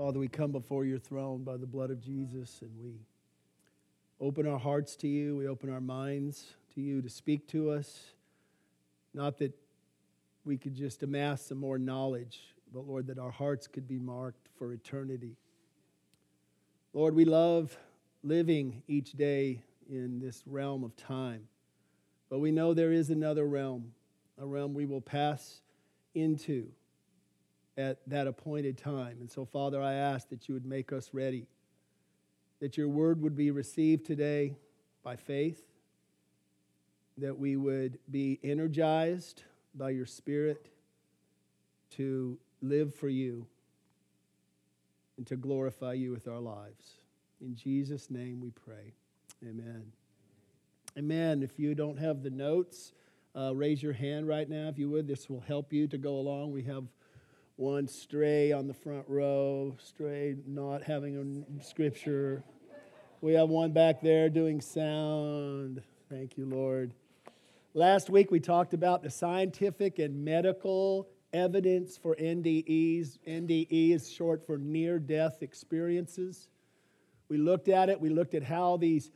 Father, we come before your throne by the blood of Jesus and we open our hearts to you. We open our minds to you to speak to us. Not that we could just amass some more knowledge, but Lord, that our hearts could be marked for eternity. Lord, we love living each day in this realm of time, but we know there is another realm, a realm we will pass into at that appointed time. And so, Father, I ask that you would make us ready, that your word would be received today by faith, that we would be energized by your Spirit to live for you and to glorify you with our lives. In Jesus' name we pray. Amen. Amen. If you don't have the notes, uh, raise your hand right now if you would. This will help you to go along. We have one stray on the front row, stray not having a scripture. We have one back there doing sound. Thank you, Lord. Last week we talked about the scientific and medical evidence for NDEs. NDE is short for near death experiences. We looked at it, we looked at how these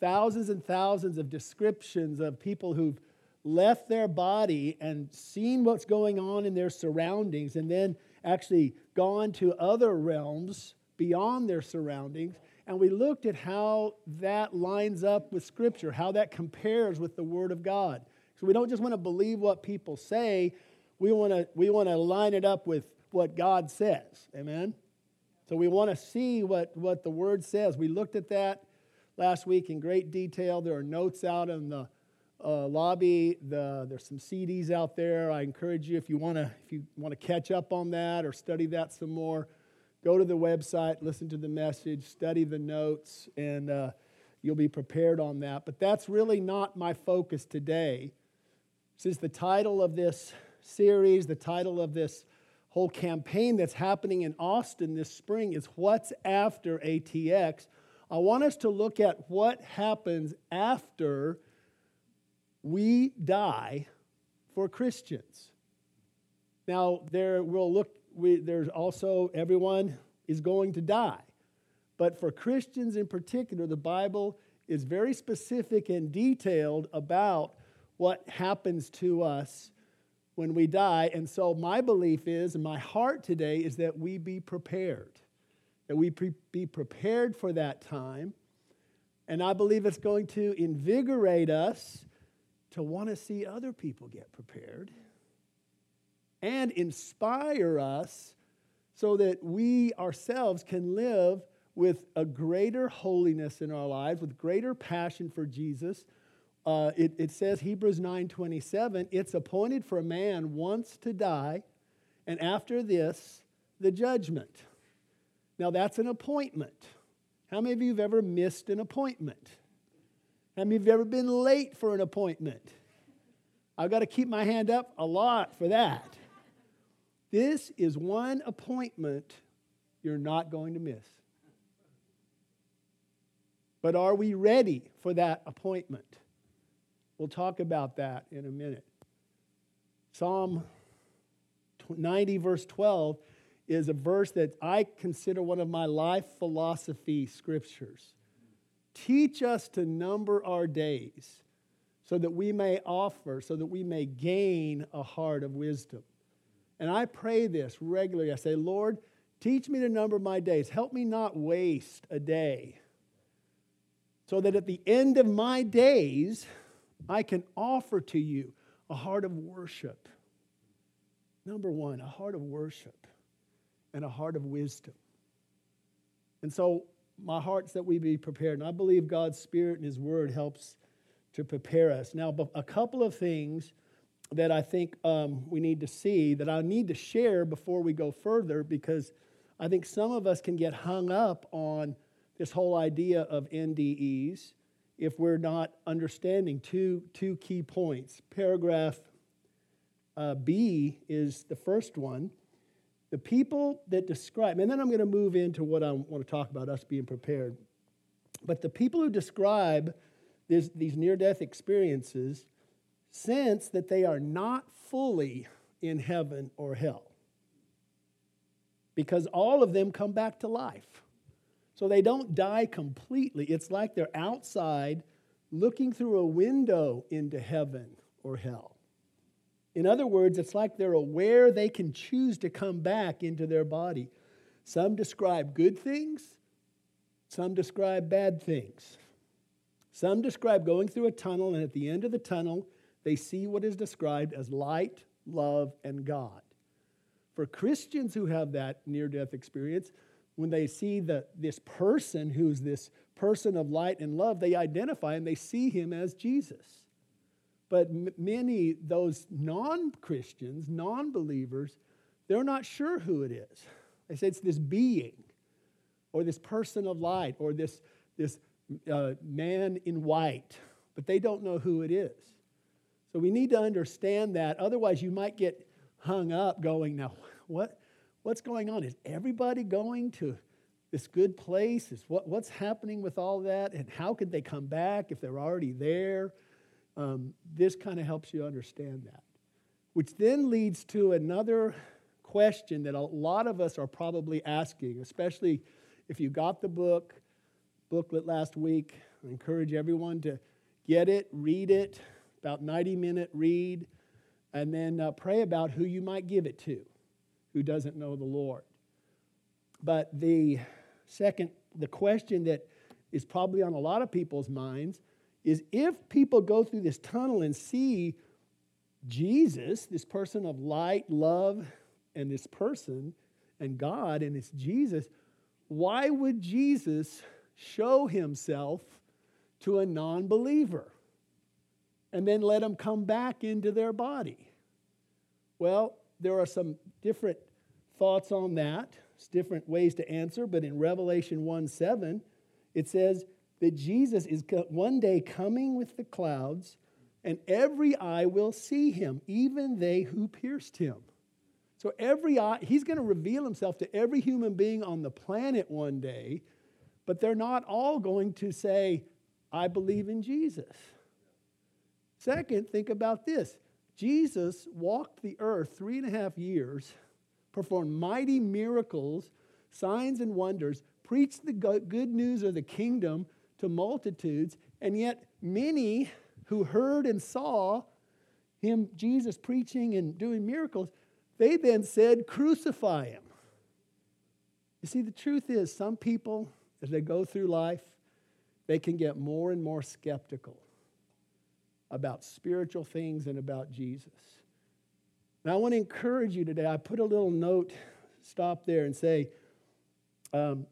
thousands and thousands of descriptions of people who've left their body and seen what's going on in their surroundings and then actually gone to other realms beyond their surroundings. And we looked at how that lines up with Scripture, how that compares with the Word of God. So we don't just want to believe what people say, we want to, we want to line it up with what God says. Amen? So we want to see what, what the Word says. We looked at that last week in great detail. There are notes out in the uh, lobby. The, there's some CDs out there. I encourage you if you want to if you want to catch up on that or study that some more, go to the website, listen to the message, study the notes, and uh, you'll be prepared on that. But that's really not my focus today. Since the title of this series, the title of this whole campaign that's happening in Austin this spring is What's After ATX. I want us to look at what happens after we die for Christians. Now, there will look, we, there's also everyone is going to die. But for Christians in particular, the Bible is very specific and detailed about what happens to us when we die. And so, my belief is, and my heart today is that we be prepared, that we pre- be prepared for that time. And I believe it's going to invigorate us to want to see other people get prepared and inspire us so that we ourselves can live with a greater holiness in our lives, with greater passion for Jesus. Uh, it, it says Hebrews 9:27, it's appointed for a man once to die, and after this, the judgment. Now that's an appointment. How many of you have ever missed an appointment? How many of you ever been late for an appointment? I've got to keep my hand up a lot for that. This is one appointment you're not going to miss. But are we ready for that appointment? We'll talk about that in a minute. Psalm 90, verse 12, is a verse that I consider one of my life philosophy scriptures. Teach us to number our days so that we may offer, so that we may gain a heart of wisdom. And I pray this regularly. I say, Lord, teach me to number my days. Help me not waste a day. So that at the end of my days, I can offer to you a heart of worship. Number one, a heart of worship and a heart of wisdom. And so my heart's that we be prepared. And I believe God's Spirit and His Word helps to prepare us. Now, a couple of things that I think um, we need to see that I need to share before we go further because I think some of us can get hung up on this whole idea of NDEs if we're not understanding two, two key points. Paragraph uh, B is the first one. The people that describe, and then I'm going to move into what I want to talk about us being prepared. But the people who describe this, these near death experiences sense that they are not fully in heaven or hell. because all of them come back to life. So they don't die completely. It's like they're outside looking through a window into heaven or hell. In other words, it's like they're aware they can choose to come back into their body. Some describe good things, some describe bad things. Some describe going through a tunnel, and at the end of the tunnel, they see what is described as light, love, and God. For Christians who have that near death experience, when they see the, this person who's this person of light and love, they identify and they see him as Jesus. But m- many, those non Christians, non believers, they're not sure who it is. They say it's this being, or this person of light, or this, this uh, man in white, but they don't know who it is. So we need to understand that. Otherwise, you might get hung up going, now, what, what's going on? Is everybody going to this good place? Is what, what's happening with all that? And how could they come back if they're already there? Um, this kind of helps you understand that. Which then leads to another question that a lot of us are probably asking, especially if you got the book, booklet last week. I encourage everyone to get it, read it, about 90 minute read, and then uh, pray about who you might give it to who doesn't know the Lord. But the second, the question that is probably on a lot of people's minds is if people go through this tunnel and see Jesus, this person of light, love, and this person, and God, and it's Jesus, why would Jesus show himself to a non believer and then let him come back into their body? Well, there are some different thoughts on that, it's different ways to answer, but in Revelation 1 7, it says that Jesus is one day coming with the clouds, and every eye will see him, even they who pierced him. So every eye, he's going to reveal himself to every human being on the planet one day, but they're not all going to say, I believe in Jesus. Second, think about this Jesus walked the earth three and a half years, performed mighty miracles, signs, and wonders, preached the good news of the kingdom to multitudes, and yet many who heard and saw him, Jesus, preaching and doing miracles, they then said, Crucify him. You see, the truth is, some people, as they go through life, they can get more and more skeptical about spiritual things and about Jesus. And I want to encourage you today. I put a little note, stop there, and say um,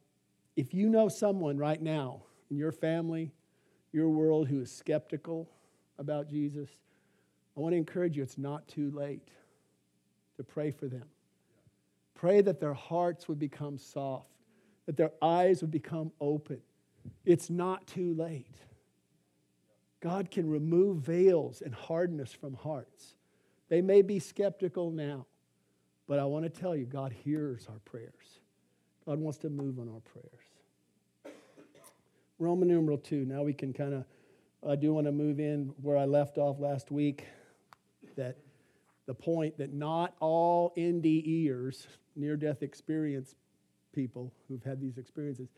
if you know someone right now in your family, your world who is skeptical about Jesus, I want to encourage you it's not too late to pray for them. Pray that their hearts would become soft, that their eyes would become open. It's not too late. God can remove veils and hardness from hearts. They may be skeptical now, but I want to tell you, God hears our prayers. God wants to move on our prayers. Roman numeral 2. Now we can kind of, I do want to move in where I left off last week that the point that not all NDEers, near death experience people who've had these experiences,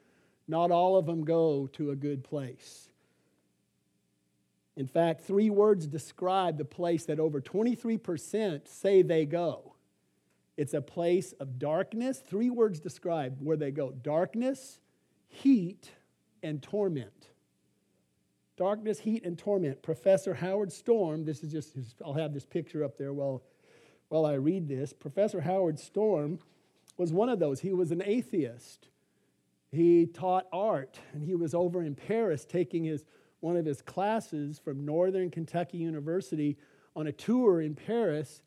not all of them go to a good place. In fact, three words describe the place that over 23% say they go. It's a place of darkness. Three words describe where they go darkness, heat, and torment. Darkness, heat, and torment. Professor Howard Storm, this is just, I'll have this picture up there while, while I read this. Professor Howard Storm was one of those. He was an atheist. He taught art, and he was over in Paris taking his one of his classes from Northern Kentucky University on a tour in Paris.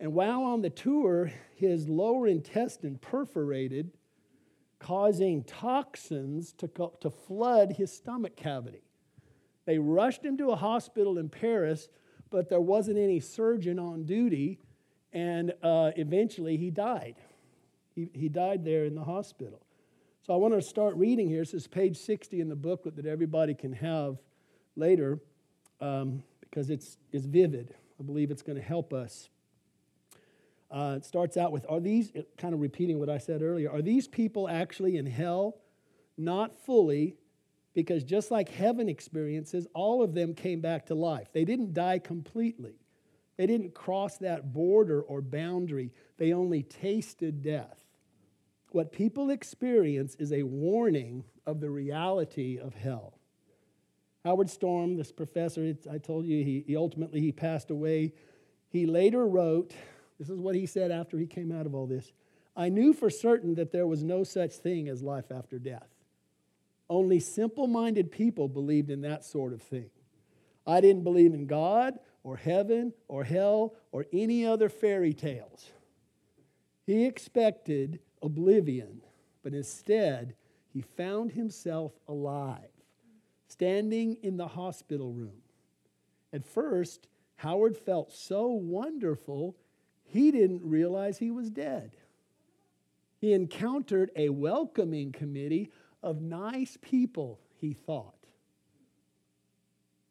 And while on the tour, his lower intestine perforated, causing toxins to, to flood his stomach cavity. They rushed him to a hospital in Paris, but there wasn't any surgeon on duty, and uh, eventually he died. He, he died there in the hospital. So I want to start reading here. This is page 60 in the booklet that everybody can have later um, because it's, it's vivid. I believe it's going to help us. Uh, it starts out with Are these, kind of repeating what I said earlier, are these people actually in hell? Not fully, because just like heaven experiences, all of them came back to life. They didn't die completely, they didn't cross that border or boundary, they only tasted death. What people experience is a warning of the reality of hell. Howard Storm, this professor, I told you, he, he ultimately he passed away. He later wrote, this is what he said after he came out of all this. I knew for certain that there was no such thing as life after death. Only simple minded people believed in that sort of thing. I didn't believe in God or heaven or hell or any other fairy tales. He expected oblivion, but instead, he found himself alive, standing in the hospital room. At first, Howard felt so wonderful, he didn't realize he was dead. He encountered a welcoming committee of nice people, he thought.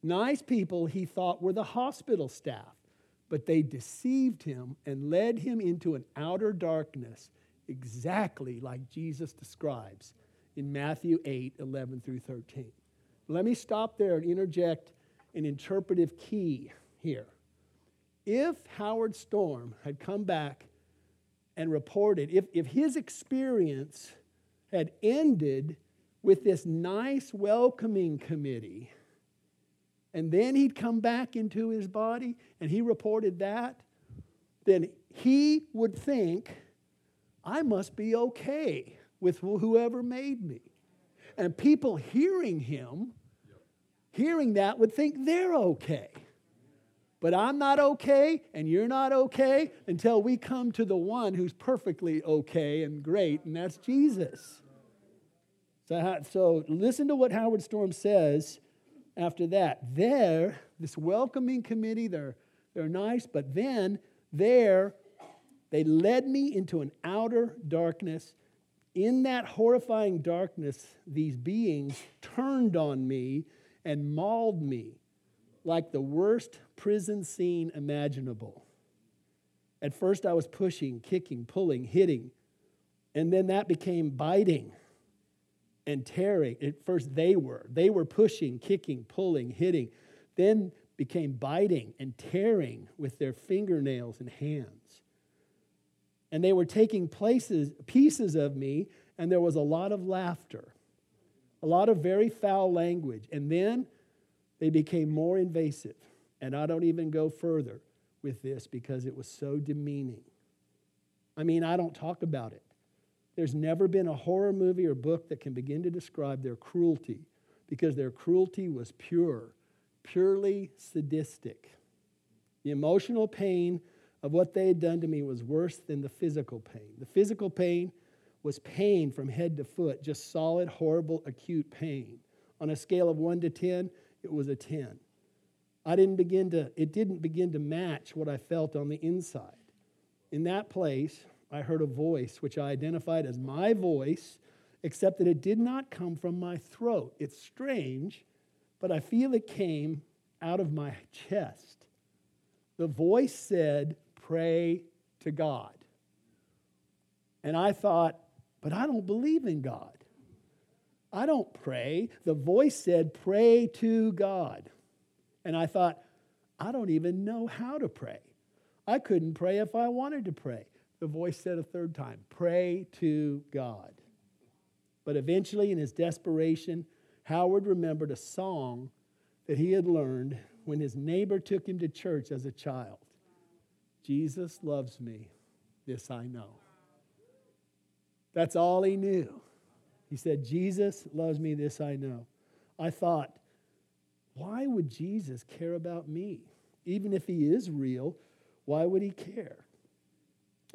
Nice people he thought were the hospital staff, but they deceived him and led him into an outer darkness, exactly like Jesus describes in Matthew 8 11 through 13. Let me stop there and interject an interpretive key here. If Howard Storm had come back and reported, if, if his experience had ended with this nice welcoming committee, and then he'd come back into his body and he reported that, then he would think, I must be okay with whoever made me. And people hearing him, hearing that, would think they're okay. But I'm not okay, and you're not okay until we come to the one who's perfectly okay and great, and that's Jesus. So, so listen to what Howard Storm says after that. There, this welcoming committee, they're, they're nice, but then there, they led me into an outer darkness. In that horrifying darkness, these beings turned on me and mauled me like the worst prison scene imaginable. At first, I was pushing, kicking, pulling, hitting, and then that became biting and tearing. At first, they were. They were pushing, kicking, pulling, hitting, then became biting and tearing with their fingernails and hands. And they were taking places, pieces of me, and there was a lot of laughter, a lot of very foul language. And then they became more invasive. And I don't even go further with this because it was so demeaning. I mean, I don't talk about it. There's never been a horror movie or book that can begin to describe their cruelty because their cruelty was pure, purely sadistic. The emotional pain of what they had done to me was worse than the physical pain. The physical pain was pain from head to foot, just solid, horrible, acute pain. On a scale of 1 to 10, it was a 10. I didn't begin to, it didn't begin to match what I felt on the inside. In that place, I heard a voice which I identified as my voice, except that it did not come from my throat. It's strange, but I feel it came out of my chest. The voice said, Pray to God. And I thought, But I don't believe in God. I don't pray. The voice said, Pray to God. And I thought, I don't even know how to pray. I couldn't pray if I wanted to pray. The voice said a third time, Pray to God. But eventually, in his desperation, Howard remembered a song that he had learned when his neighbor took him to church as a child Jesus loves me, this I know. That's all he knew. He said, Jesus loves me, this I know. I thought, why would Jesus care about me? Even if he is real, why would he care?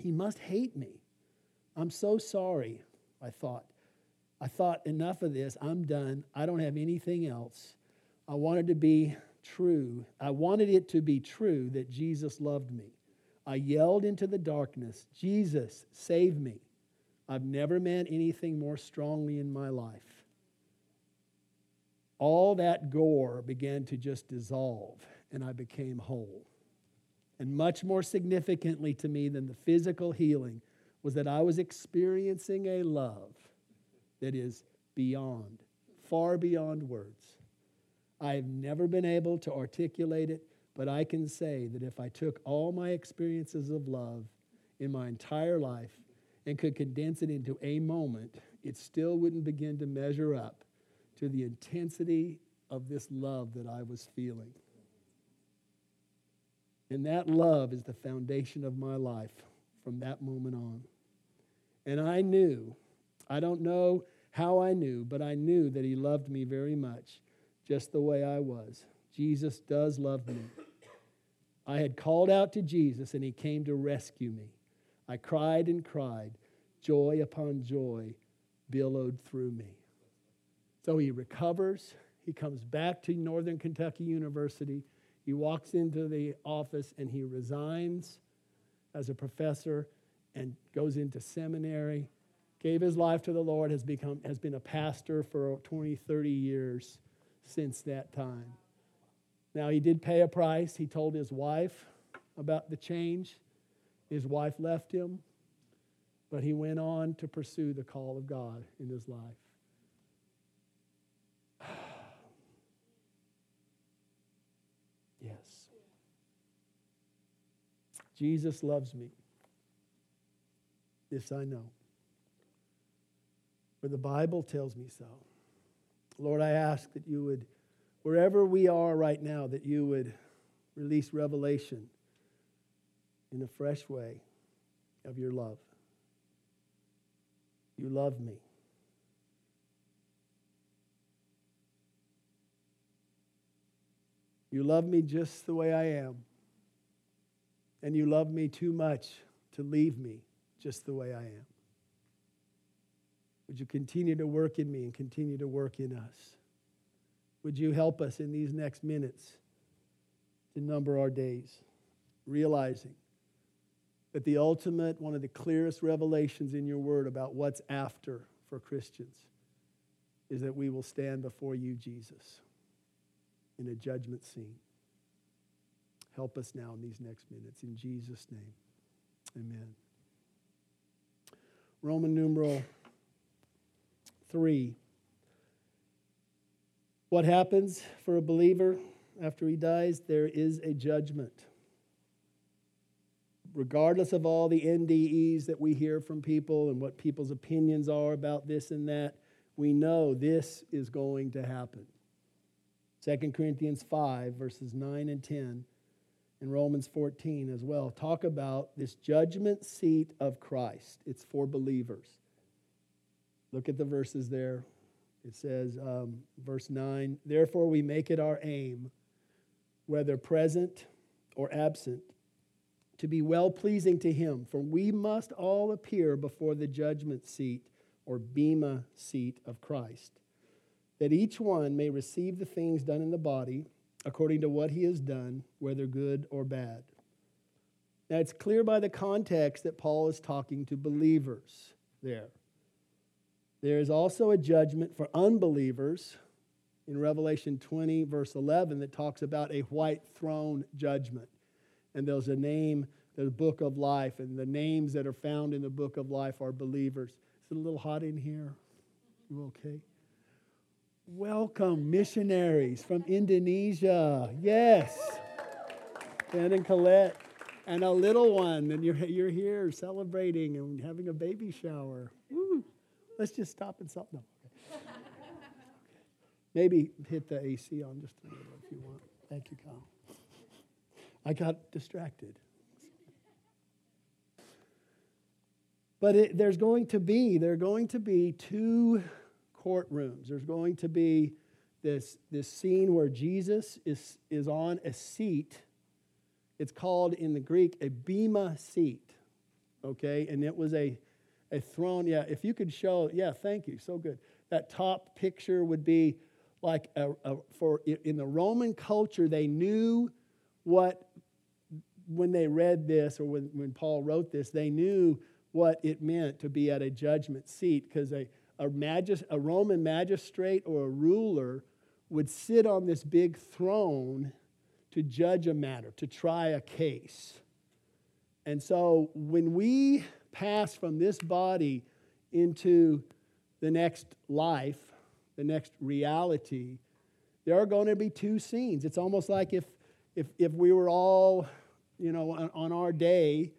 He must hate me. I'm so sorry, I thought. I thought, enough of this. I'm done. I don't have anything else. I wanted to be true. I wanted it to be true that Jesus loved me. I yelled into the darkness, Jesus, save me. I've never meant anything more strongly in my life. All that gore began to just dissolve, and I became whole. And much more significantly to me than the physical healing was that I was experiencing a love that is beyond, far beyond words. I have never been able to articulate it, but I can say that if I took all my experiences of love in my entire life and could condense it into a moment, it still wouldn't begin to measure up to the intensity of this love that I was feeling. And that love is the foundation of my life from that moment on. And I knew, I don't know how I knew, but I knew that He loved me very much, just the way I was. Jesus does love me. I had called out to Jesus, and He came to rescue me. I cried and cried. Joy upon joy billowed through me. So he recovers. He comes back to Northern Kentucky University. He walks into the office and he resigns as a professor and goes into seminary. Gave his life to the Lord, has, become, has been a pastor for 20, 30 years since that time. Now, he did pay a price. He told his wife about the change. His wife left him, but he went on to pursue the call of God in his life. yes. Jesus loves me. This I know. For the Bible tells me so. Lord, I ask that you would, wherever we are right now, that you would release revelation in a fresh way of your love. You love me. You love me just the way I am. And you love me too much to leave me just the way I am. Would you continue to work in me and continue to work in us? Would you help us in these next minutes to number our days, realizing that the ultimate, one of the clearest revelations in your word about what's after for Christians is that we will stand before you, Jesus, in a judgment scene. Help us now in these next minutes. In Jesus' name, amen. Roman numeral 3. What happens for a believer after he dies? There is a judgment regardless of all the NDEs that we hear from people and what people's opinions are about this and that, we know this is going to happen. 2 Corinthians 5, verses 9 and 10, and Romans 14 as well, talk about this judgment seat of Christ. It's for believers. Look at the verses there. It says, um, verse 9, Therefore we make it our aim, whether present or absent, to be well pleasing to him, for we must all appear before the judgment seat or bema seat of Christ, that each one may receive the things done in the body according to what he has done, whether good or bad. Now it's clear by the context that Paul is talking to believers there. There is also a judgment for unbelievers in Revelation 20, verse 11, that talks about a white throne judgment and there's a name, the book of life, and the names that are found in the book of life are believers. Is it a little hot in here? You okay? Welcome, missionaries from Indonesia. Yes. Ben and Colette. And a little one, and you're, you're here celebrating and having a baby shower. Woo. Let's just stop and stop. No. Okay. Maybe hit the AC on just a little if you want. Thank you, Kyle. I got distracted. But it, there's going to be, there are going to be two courtrooms. There's going to be this, this scene where Jesus is, is on a seat. It's called in the Greek a bema seat. Okay? And it was a, a throne. Yeah, if you could show, yeah, thank you. So good. That top picture would be like a, a, for in the Roman culture, they knew what when they read this or when, when Paul wrote this, they knew what it meant to be at a judgment seat because a, a, magis, a Roman magistrate or a ruler would sit on this big throne to judge a matter, to try a case. And so when we pass from this body into the next life, the next reality, there are going to be two scenes. It's almost like if, if, if we were all, you know, on, on our day,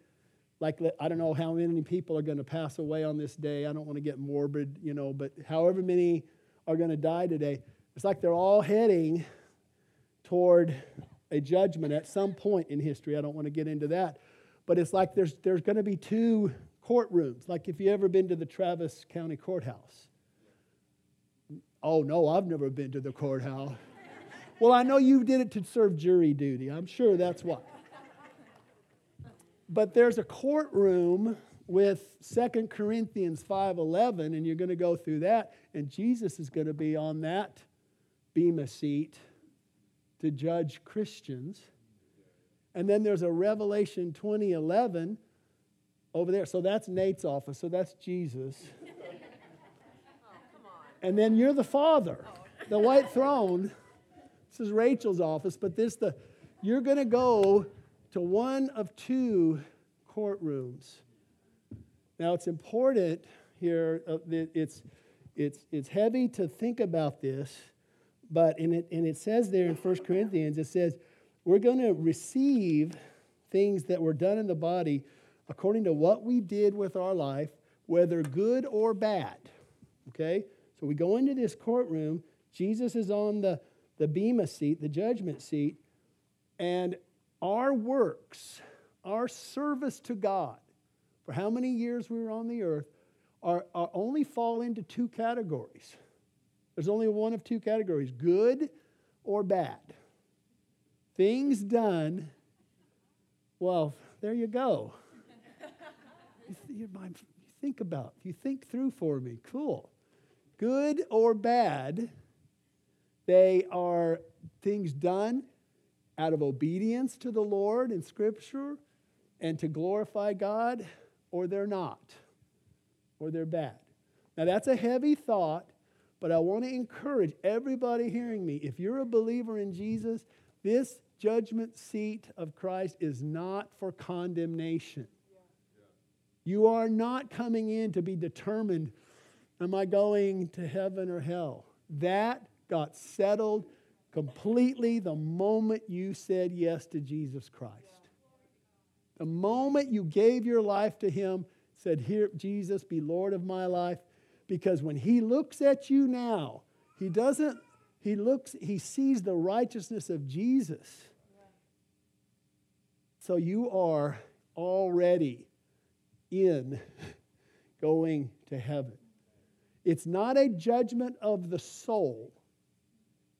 like I don't know how many people are going to pass away on this day. I don't want to get morbid, you know, but however many are going to die today, it's like they're all heading toward a judgment at some point in history. I don't want to get into that. But it's like there's, there's going to be two courtrooms. Like if you ever been to the Travis County Courthouse. Oh, no, I've never been to the courthouse. well, I know you did it to serve jury duty. I'm sure that's why. But there's a courtroom with Second Corinthians 5:11 and you're going to go through that and Jesus is going to be on that bema seat to judge Christians. And then there's a Revelation 2011 over there. So that's Nate's office. So that's Jesus. and then you're the father. The white throne. This is Rachel's office, but this the you're going to go to one of two courtrooms. Now it's important here. Uh, it's it's it's heavy to think about this, but in it and it says there in 1 Corinthians it says we're going to receive things that were done in the body according to what we did with our life, whether good or bad. Okay? So we go into this courtroom. Jesus is on the, the Bema seat, the judgment seat, and our works, our service to God, for how many years we were on the earth, are, are only fall into two categories. There's only one of two categories good or bad. Things done, well, there you go. you, think about, you think through for me, cool. Good or bad, they are things done out of obedience to the Lord in Scripture and to glorify God, or they're not, or they're bad. Now, that's a heavy thought, but I want to encourage everybody hearing me if you're a believer in Jesus, this judgment seat of Christ is not for condemnation. You are not coming in to be determined, am I going to heaven or hell? That got settled completely the moment you said yes to Jesus Christ. The moment you gave your life to Him, said, Here, Jesus, be Lord of my life. Because when He looks at you now, He doesn't, He looks, He sees the righteousness of Jesus. So you are already in going to heaven. It's not a judgment of the soul,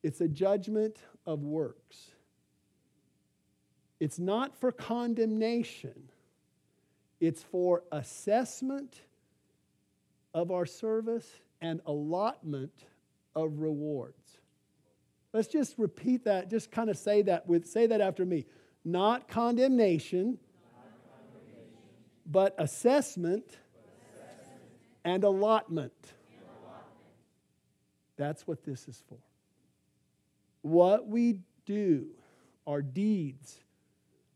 it's a judgment of works. It's not for condemnation, it's for assessment of our service and allotment of rewards. Let's just repeat that, just kind of say that with say that after me not condemnation, but assessment, and allotment. That's what this is for. What we do, our deeds,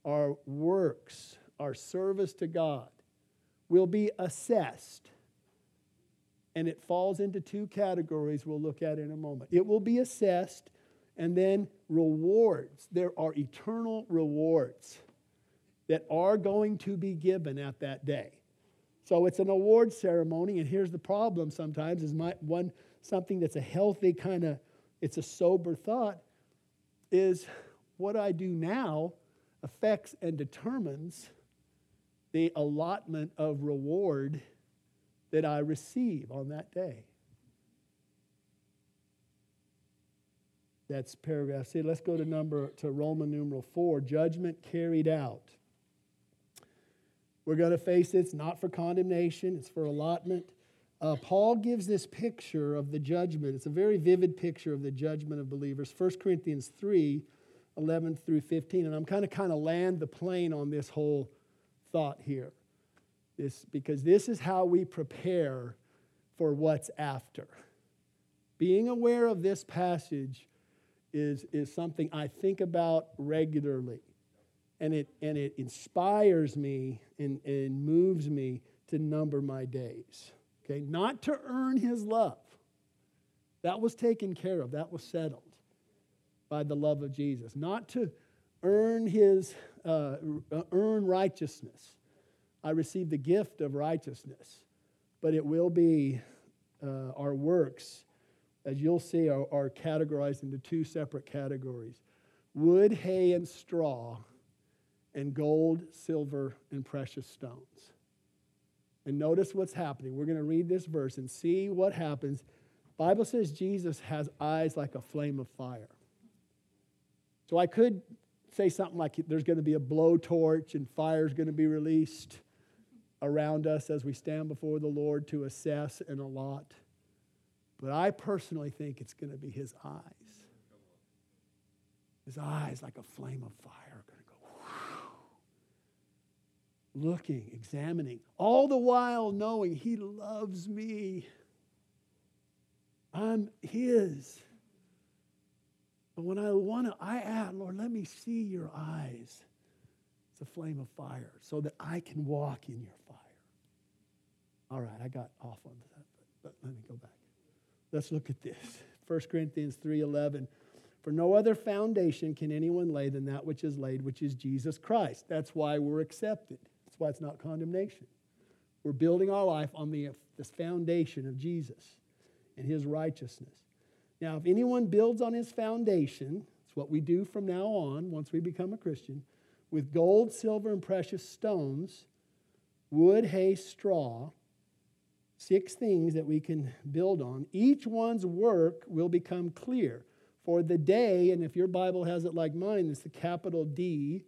our works, our service to God, will be assessed. And it falls into two categories we'll look at in a moment. It will be assessed and then rewards. There are eternal rewards that are going to be given at that day. So it's an award ceremony, and here's the problem sometimes is my one something that's a healthy kind of it's a sober thought is what I do now affects and determines the allotment of reward that I receive on that day. That's paragraph C. Let's go to number to Roman numeral four. Judgment carried out. We're going to face it. It's not for condemnation. It's for allotment. Uh, Paul gives this picture of the judgment. It's a very vivid picture of the judgment of believers. 1 Corinthians 3, 11 through 15. And I'm kind of kind of land the plane on this whole thought here. This, because this is how we prepare for what's after. Being aware of this passage is, is something I think about regularly. And it, and it inspires me and, and moves me to number my days. Okay, not to earn his love. That was taken care of, that was settled by the love of Jesus. Not to earn his uh, earn righteousness. I received the gift of righteousness, but it will be uh, our works, as you'll see, are, are categorized into two separate categories wood, hay, and straw, and gold, silver, and precious stones. And notice what's happening. We're going to read this verse and see what happens. Bible says Jesus has eyes like a flame of fire. So I could say something like there's going to be a blowtorch and fire's going to be released around us as we stand before the Lord to assess and allot. But I personally think it's going to be his eyes. His eyes, like a flame of fire, are going to go whew, looking, examining, all the while knowing he loves me. I'm his. But when I want to, I ask, Lord, let me see your eyes. It's a flame of fire so that I can walk in your fire. All right, I got off on that, but, let me go back. Let's look at this. 1 Corinthians 3:11. For no other foundation can anyone lay than that which is laid, which is Jesus Christ. That's why we're accepted. That's why it's not condemnation. We're building our life on the this foundation of Jesus and his righteousness. Now, if anyone builds on his foundation, it's what we do from now on once we become a Christian, with gold, silver, and precious stones, wood, hay, straw, six things that we can build on. Each one's work will become clear. For the day, and if your Bible has it like mine, it's the capital D,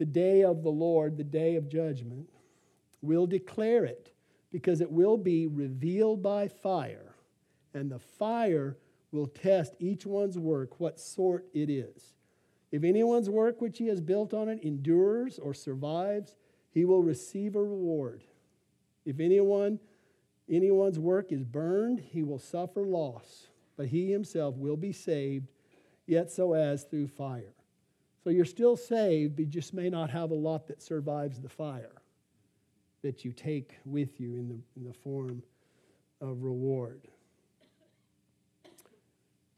the day of the Lord, the day of judgment, will declare it because it will be revealed by fire, and the fire will test each one's work, what sort it is. If anyone's work which he has built on it endures or survives, he will receive a reward. If anyone anyone's work is burned, he will suffer loss, but he himself will be saved, yet so as through fire. So you're still saved, but you just may not have a lot that survives the fire that you take with you in the, in the form of reward.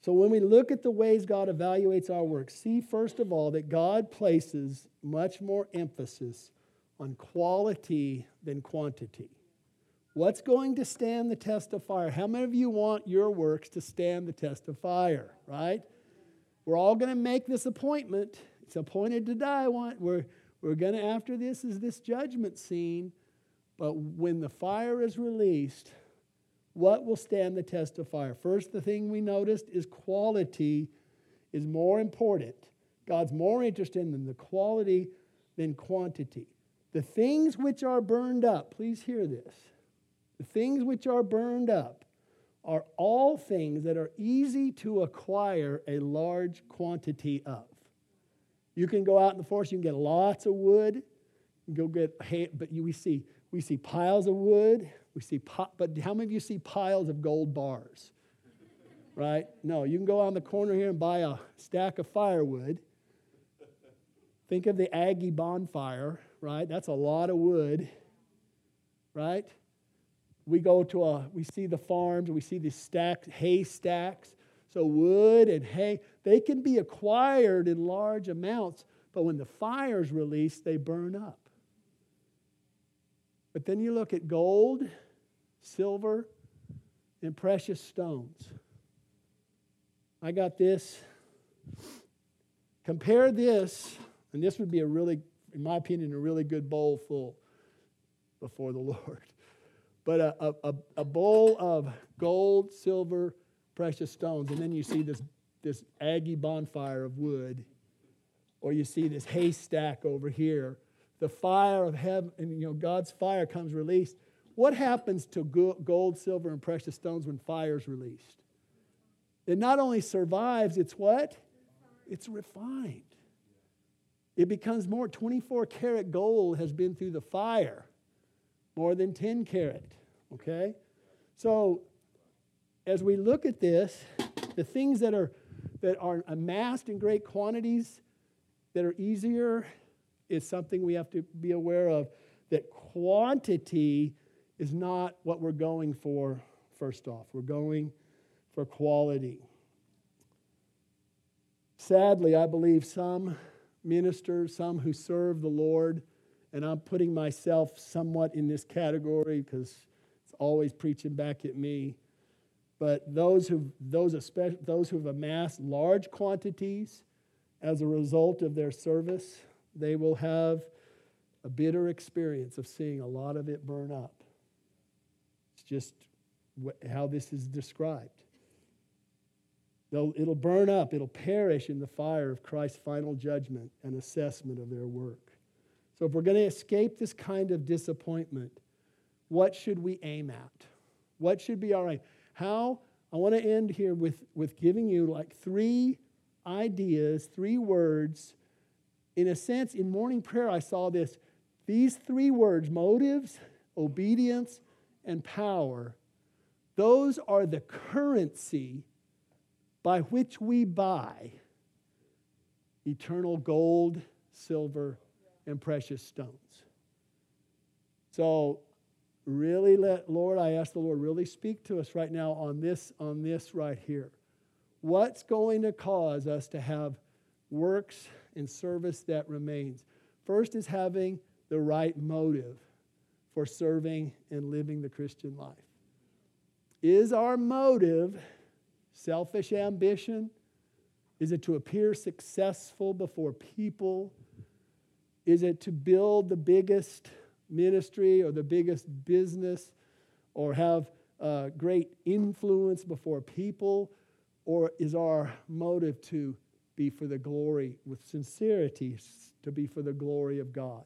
So when we look at the ways God evaluates our work, see first of all that God places much more emphasis on quality than quantity. What's going to stand the test of fire? How many of you want your works to stand the test of fire, right? We're all going to make this appointment. It's appointed to die. We're, we're going to, after this, is this judgment scene. But when the fire is released, what will stand the test of fire? First, the thing we noticed is quality is more important. God's more interested in the quality than quantity. The things which are burned up, please hear this the things which are burned up are all things that are easy to acquire a large quantity of. You can go out in the forest, you can get lots of wood, go get hay, but we see we see piles of wood, we see but how many of you see piles of gold bars? Right? No, you can go on the corner here and buy a stack of firewood. Think of the Aggie bonfire, right? That's a lot of wood, right? we go to a, we see the farms, we see these stacks, hay stacks. So wood and hay, they can be acquired in large amounts, but when the fire's released, they burn up. But then you look at gold, silver, and precious stones. I got this. Compare this, and this would be a really, in my opinion, a really good bowl full before the Lord but a, a, a bowl of gold, silver, precious stones, and then you see this, this Aggie bonfire of wood, or you see this haystack over here. The fire of heaven, and you know, God's fire comes released. What happens to gold, silver, and precious stones when fire is released? It not only survives, it's what? It's refined. It becomes more. 24 karat gold has been through the fire more than 10 karat. Okay? So, as we look at this, the things that are that are amassed in great quantities that are easier is something we have to be aware of. That quantity is not what we're going for, first off. We're going for quality. Sadly, I believe some ministers, some who serve the Lord, and I'm putting myself somewhat in this category because it's always preaching back at me. But those who those especially those who have amassed large quantities as a result of their service, they will have a bitter experience of seeing a lot of it burn up. It's just how this is described. They'll, it'll burn up, it'll perish in the fire of Christ's final judgment and assessment of their work. So, if we're going to escape this kind of disappointment, what should we aim at? What should be our aim? How? I want to end here with, with giving you like three ideas, three words. In a sense, in morning prayer, I saw this. These three words motives, obedience, and power those are the currency by which we buy eternal gold, silver, and precious stones. So, really let Lord, I ask the Lord, really speak to us right now on this, on this right here. What's going to cause us to have works and service that remains? First is having the right motive for serving and living the Christian life. Is our motive selfish ambition? Is it to appear successful before people? Is it to build the biggest ministry or the biggest business or have uh, great influence before people? Or is our motive to be for the glory, with sincerity, to be for the glory of God?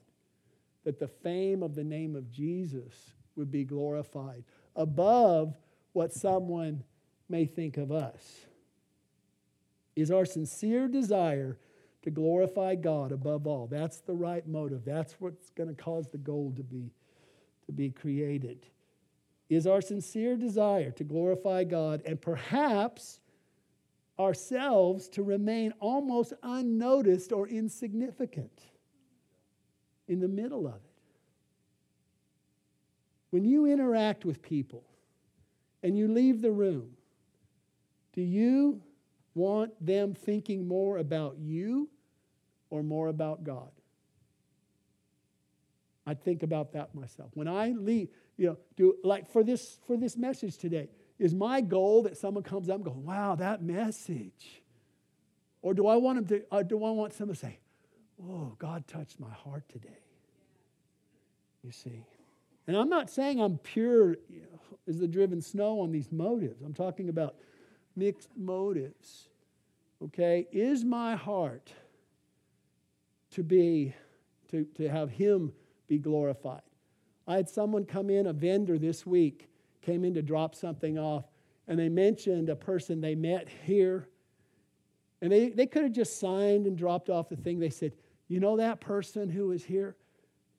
That the fame of the name of Jesus would be glorified above what someone may think of us. Is our sincere desire to glorify God above all. That's the right motive. That's what's going to cause the gold to be, to be created. Is our sincere desire to glorify God and perhaps ourselves to remain almost unnoticed or insignificant in the middle of it. When you interact with people and you leave the room, do you want them thinking more about you or more about God? I think about that myself. When I leave, you know, do like for this for this message today, is my goal that someone comes up and goes, wow, that message? Or do I want them to, uh, do I want someone to say, oh, God touched my heart today? You see. And I'm not saying I'm pure you know, as the driven snow on these motives. I'm talking about mixed motives. Okay? Is my heart to be, to, to have Him be glorified? I had someone come in, a vendor this week, came in to drop something off, and they mentioned a person they met here. And they, they could have just signed and dropped off the thing. They said, You know that person who was here?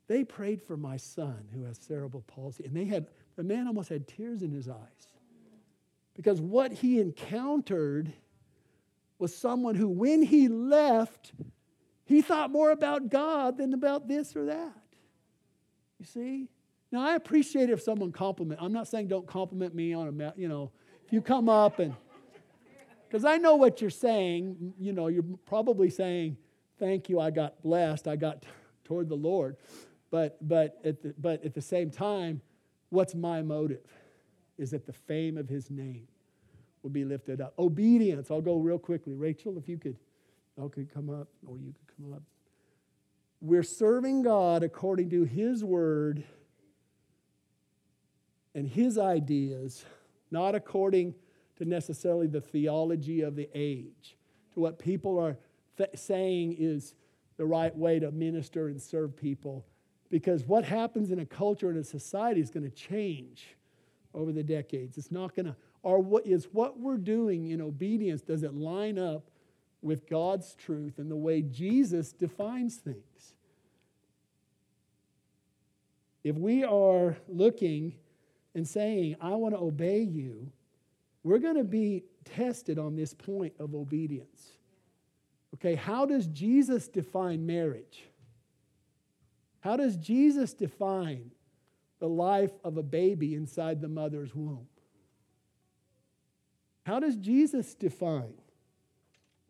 They prayed for my son who has cerebral palsy. And they had, the man almost had tears in his eyes. Because what he encountered was someone who, when he left, he thought more about God than about this or that. You see? Now, I appreciate if someone compliment. I'm not saying don't compliment me on a, you know, if you come up and, because I know what you're saying. You know, you're probably saying, thank you, I got blessed, I got toward the Lord. But, but, at the, but at the same time, what's my motive? Is that the fame of his name will be lifted up. Obedience, I'll go real quickly. Rachel, if you could, I could come up, or you could come up. We're serving God according to his word and his ideas, not according to necessarily the theology of the age, to what people are th- saying is the right way to minister and serve people. Because what happens in a culture and a society is going to change over the decades. It's not going to, or what is what we're doing in obedience, does it line up with God's truth and the way Jesus defines things? If we are looking and saying, I want to obey you, we're going to be tested on this point of obedience. Okay, how does Jesus define marriage? How does Jesus define the life of a baby inside the mother's womb? How does Jesus define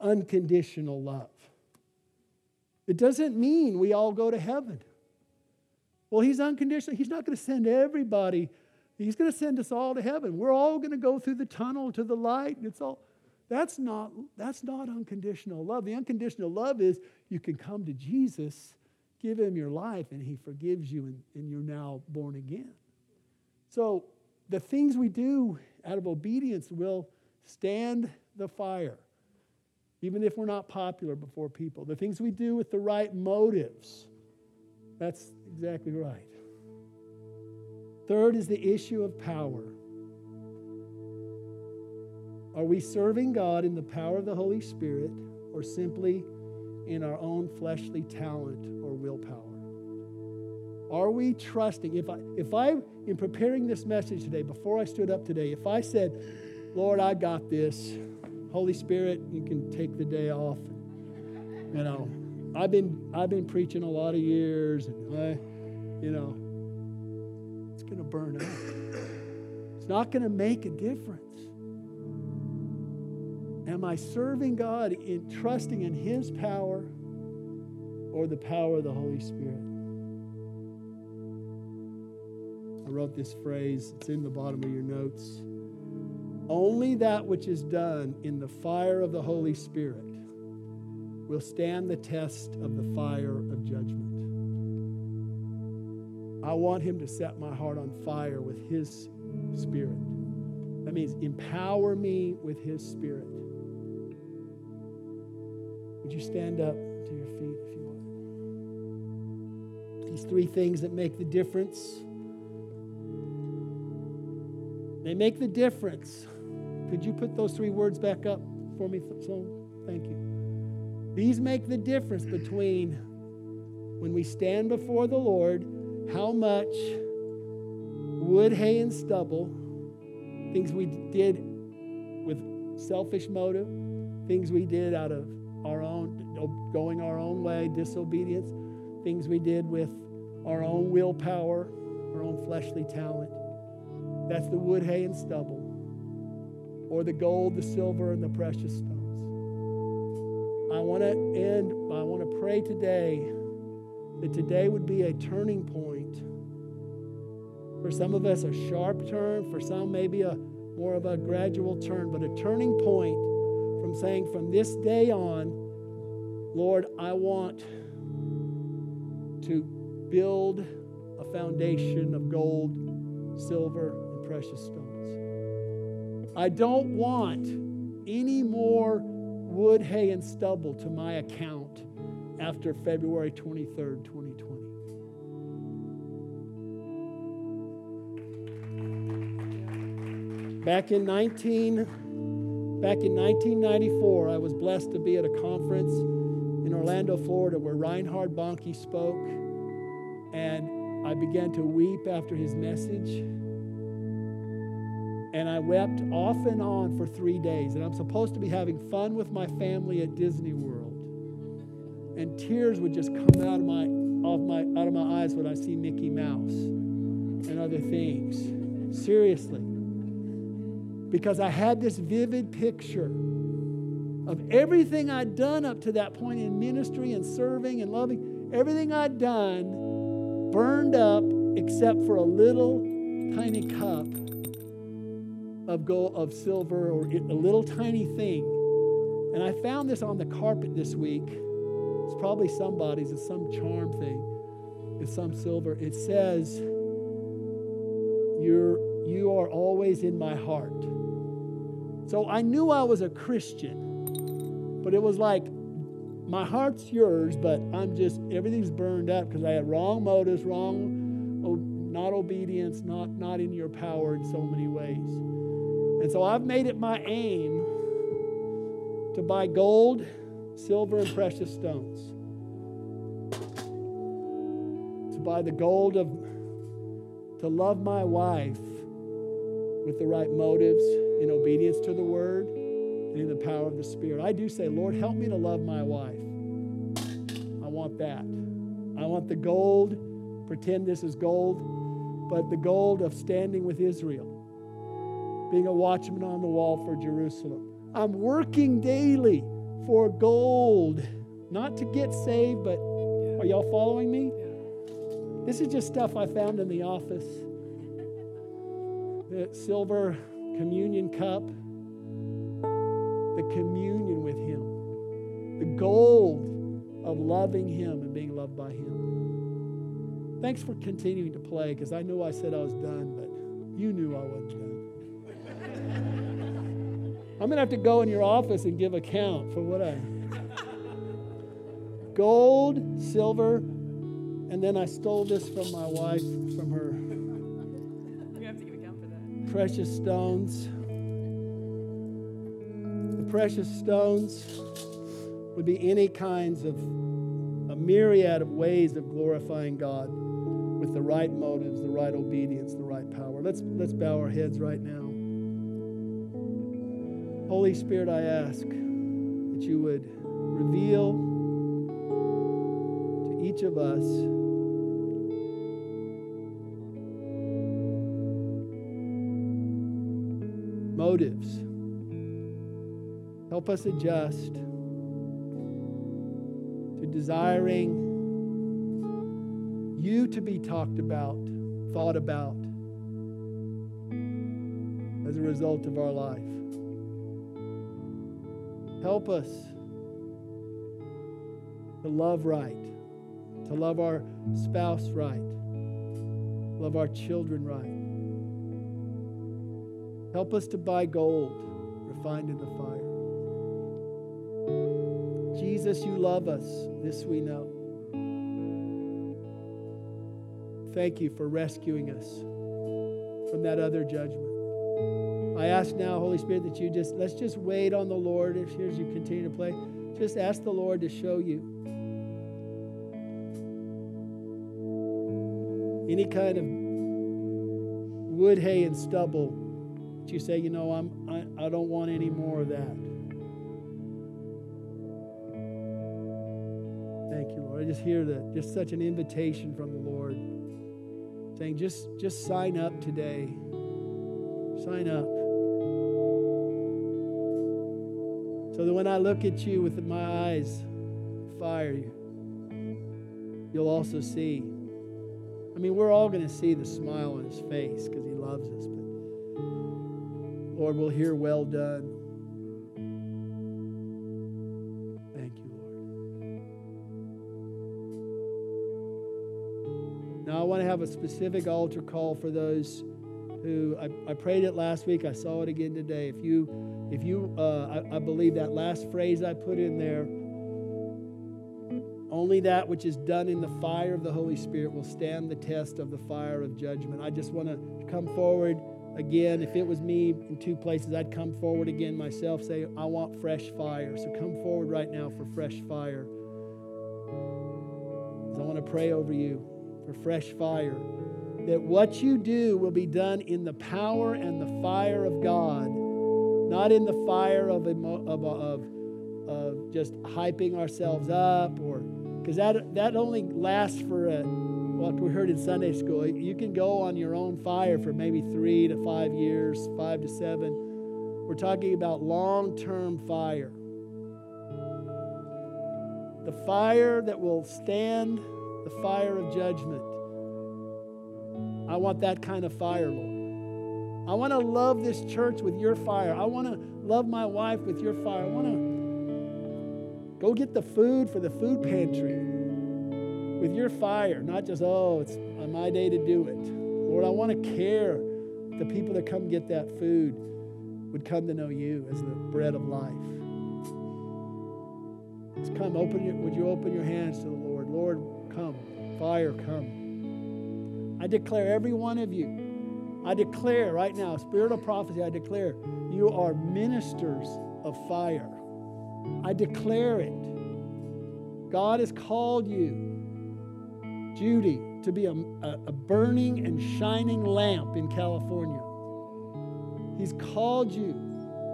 unconditional love? It doesn't mean we all go to heaven. Well, he's unconditional. He's not going to send everybody. He's going to send us all to heaven. We're all going to go through the tunnel to the light. and It's all that's not that's not unconditional love. The unconditional love is you can come to Jesus, give him your life, and he forgives you, and, and you're now born again. So the things we do out of obedience will stand the fire even if we're not popular before people. The things we do with the right motives. That's exactly right. Third is the issue of power. Are we serving God in the power of the Holy Spirit or simply in our own fleshly talent or willpower? Are we trusting? If I, if I, in preparing this message today, before I stood up today, if I said, Lord, I got this, Holy Spirit, you can take the day off. You know, I've been I've been preaching a lot of years, and I, you know, it's to burn out. It's not going to make a difference. Am I serving God in trusting in His power or the power of the Holy Spirit? I wrote this phrase, it's in the bottom of your notes. Only that which is done in the fire of the Holy Spirit will stand the test of the fire of judgment. I want Him to set my heart on fire with His Spirit. That means empower me with His Spirit. Would you stand up to your feet if you would? These three things that make the difference. They make the difference could you put those three words back up for me, Sloan? Thank you. These make the difference between when we stand before the Lord, how much wood, hay, and stubble, things we did with selfish motive, things we did out of our own, going our own way, disobedience, things we did with our own willpower, our own fleshly talent. That's the wood, hay, and stubble or the gold, the silver, and the precious stones. I want to end, I want to pray today that today would be a turning point. For some of us, a sharp turn, for some, maybe a more of a gradual turn, but a turning point from saying, from this day on, Lord, I want to build a foundation of gold, silver, and precious stones. I don't want any more wood, hay, and stubble to my account after February 23rd, 2020. Back in 19 back in 1994, I was blessed to be at a conference in Orlando, Florida, where Reinhard Bonnke spoke, and I began to weep after his message. And I wept off and on for three days. And I'm supposed to be having fun with my family at Disney World. And tears would just come out of my, off my, out of my eyes when I see Mickey Mouse and other things. Seriously. Because I had this vivid picture of everything I'd done up to that point in ministry and serving and loving. Everything I'd done burned up except for a little tiny cup of gold, of silver, or a little tiny thing. And I found this on the carpet this week. It's probably somebody's, it's some charm thing. It's some silver. It says, You're, You are always in my heart. So I knew I was a Christian, but it was like, my heart's yours, but I'm just, everything's burned up because I had wrong motives, wrong, oh, not obedience, not, not in your power in so many ways. And so I've made it my aim to buy gold, silver, and precious stones. To buy the gold of, to love my wife with the right motives in obedience to the word and in the power of the Spirit. I do say, Lord, help me to love my wife. I want that. I want the gold, pretend this is gold, but the gold of standing with Israel, being a watchman on the wall for Jerusalem. I'm working daily for gold, not to get saved, but are y'all following me? This is just stuff I found in the office. The silver communion cup, the communion with Him, the gold of loving Him and being loved by Him. Thanks for continuing to play because I knew I said I was done, but you knew I wasn't done. I'm going to have to go in your office and give account for what I. Gold, silver, and then I stole this from my wife, from her You have to give account for that. precious stones. The precious stones would be any kinds of a myriad of ways of glorifying God with the right motives, the right obedience, the right power. Let's let's bow our heads right now. Holy Spirit, I ask that you would reveal to each of us motives. Help us adjust to desiring you to be talked about, thought about as a result of our life. Help us to love right, to love our spouse right, love our children right. Help us to buy gold refined in the fire. Jesus, you love us. This we know. Thank you for rescuing us from that other judgment. I ask now, Holy Spirit, that you just, let's just wait on the Lord as you continue to play. Just ask the Lord to show you any kind of wood, hay, and stubble that you say, you know, I'm, I, I don't want any more of that. Thank you, Lord. I just hear that, just such an invitation from the Lord saying, just, just sign up today. Sign up. So that when I look at you with my eyes, fire, you'll also see. I mean, we're all going to see the smile on his face because he loves us. But Lord, we'll hear, well done. Thank you, Lord. Now, I want to have a specific altar call for those who I, I prayed it last week. I saw it again today. If you, if you, uh, I, I believe that last phrase I put in there, only that which is done in the fire of the Holy Spirit will stand the test of the fire of judgment. I just want to come forward again. If it was me in two places, I'd come forward again myself, say, I want fresh fire. So come forward right now for fresh fire. I want to pray over you for fresh fire. That what you do will be done in the power and the fire of God, not in the fire of, of, of, of just hyping ourselves up or because that, that only lasts for a, what we heard in Sunday school. You can go on your own fire for maybe three to five years, five to seven. We're talking about long term fire. The fire that will stand the fire of judgment. I want that kind of fire, Lord. I want to love this church with your fire. I want to love my wife with your fire. I want to go get the food for the food pantry with your fire, not just, oh, it's my day to do it. Lord, I want to care the people that come get that food would come to know you as the bread of life. Just come, open your, would you open your hands to the Lord? Lord, come. Fire, come. I declare every one of you, I declare right now, spirit of prophecy, I declare you are ministers of fire. I declare it. God has called you, Judy, to be a, a, burning and shining lamp in California. He's called you,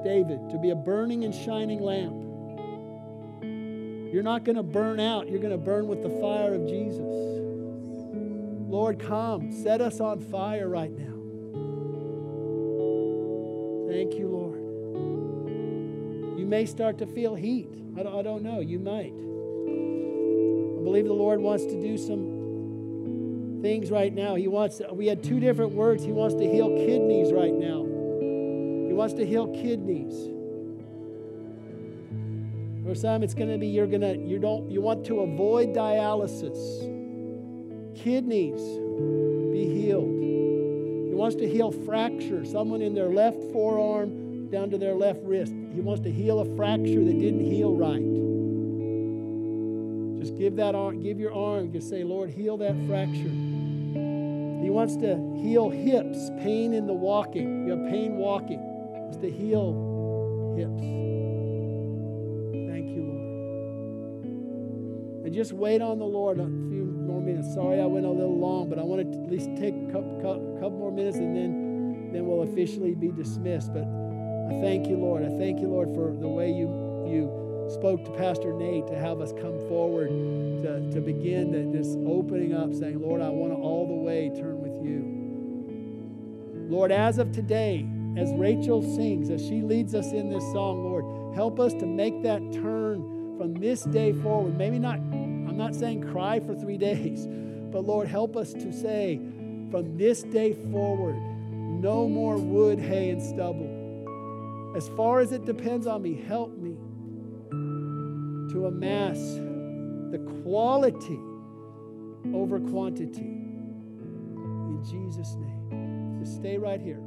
David, to be a burning and shining lamp. You're not going to burn out, you're going to burn with the fire of Jesus. Lord, come, set us on fire right now. Thank you, Lord. You may start to feel heat. I don't, I don't know. You might. I believe the Lord wants to do some things right now. He wants, we had two different words. He wants to heal kidneys right now. He wants to heal kidneys. For some, it's going to be you're going to, you don't, you want to avoid dialysis. Kidneys, be healed. He wants to heal fracture. Someone in their left forearm down to their left wrist. He wants to heal a fracture that didn't heal right. Just give that arm, give your arm, just say, Lord, heal that fracture. He wants to heal hips, pain in the walking. You have pain walking. He wants to heal hips. Thank you, Lord. And just wait on the Lord uh, a few more minutes. Sorry I went a little long, but I want to at least take a couple, couple more minutes and then, then we'll officially be dismissed. But I thank you, Lord. I thank you, Lord, for the way you, you spoke to Pastor Nate to have us come forward to, to begin to just opening up, saying, Lord, I want to all the way turn with you. Lord, as of today, as Rachel sings, as she leads us in this song, Lord, help us to make that turn from this day forward. Maybe not I'm not saying cry for three days, but Lord, help us to say from this day forward, no more wood, hay, and stubble. As far as it depends on me, help me to amass the quality over quantity. In Jesus' name. Just stay right here.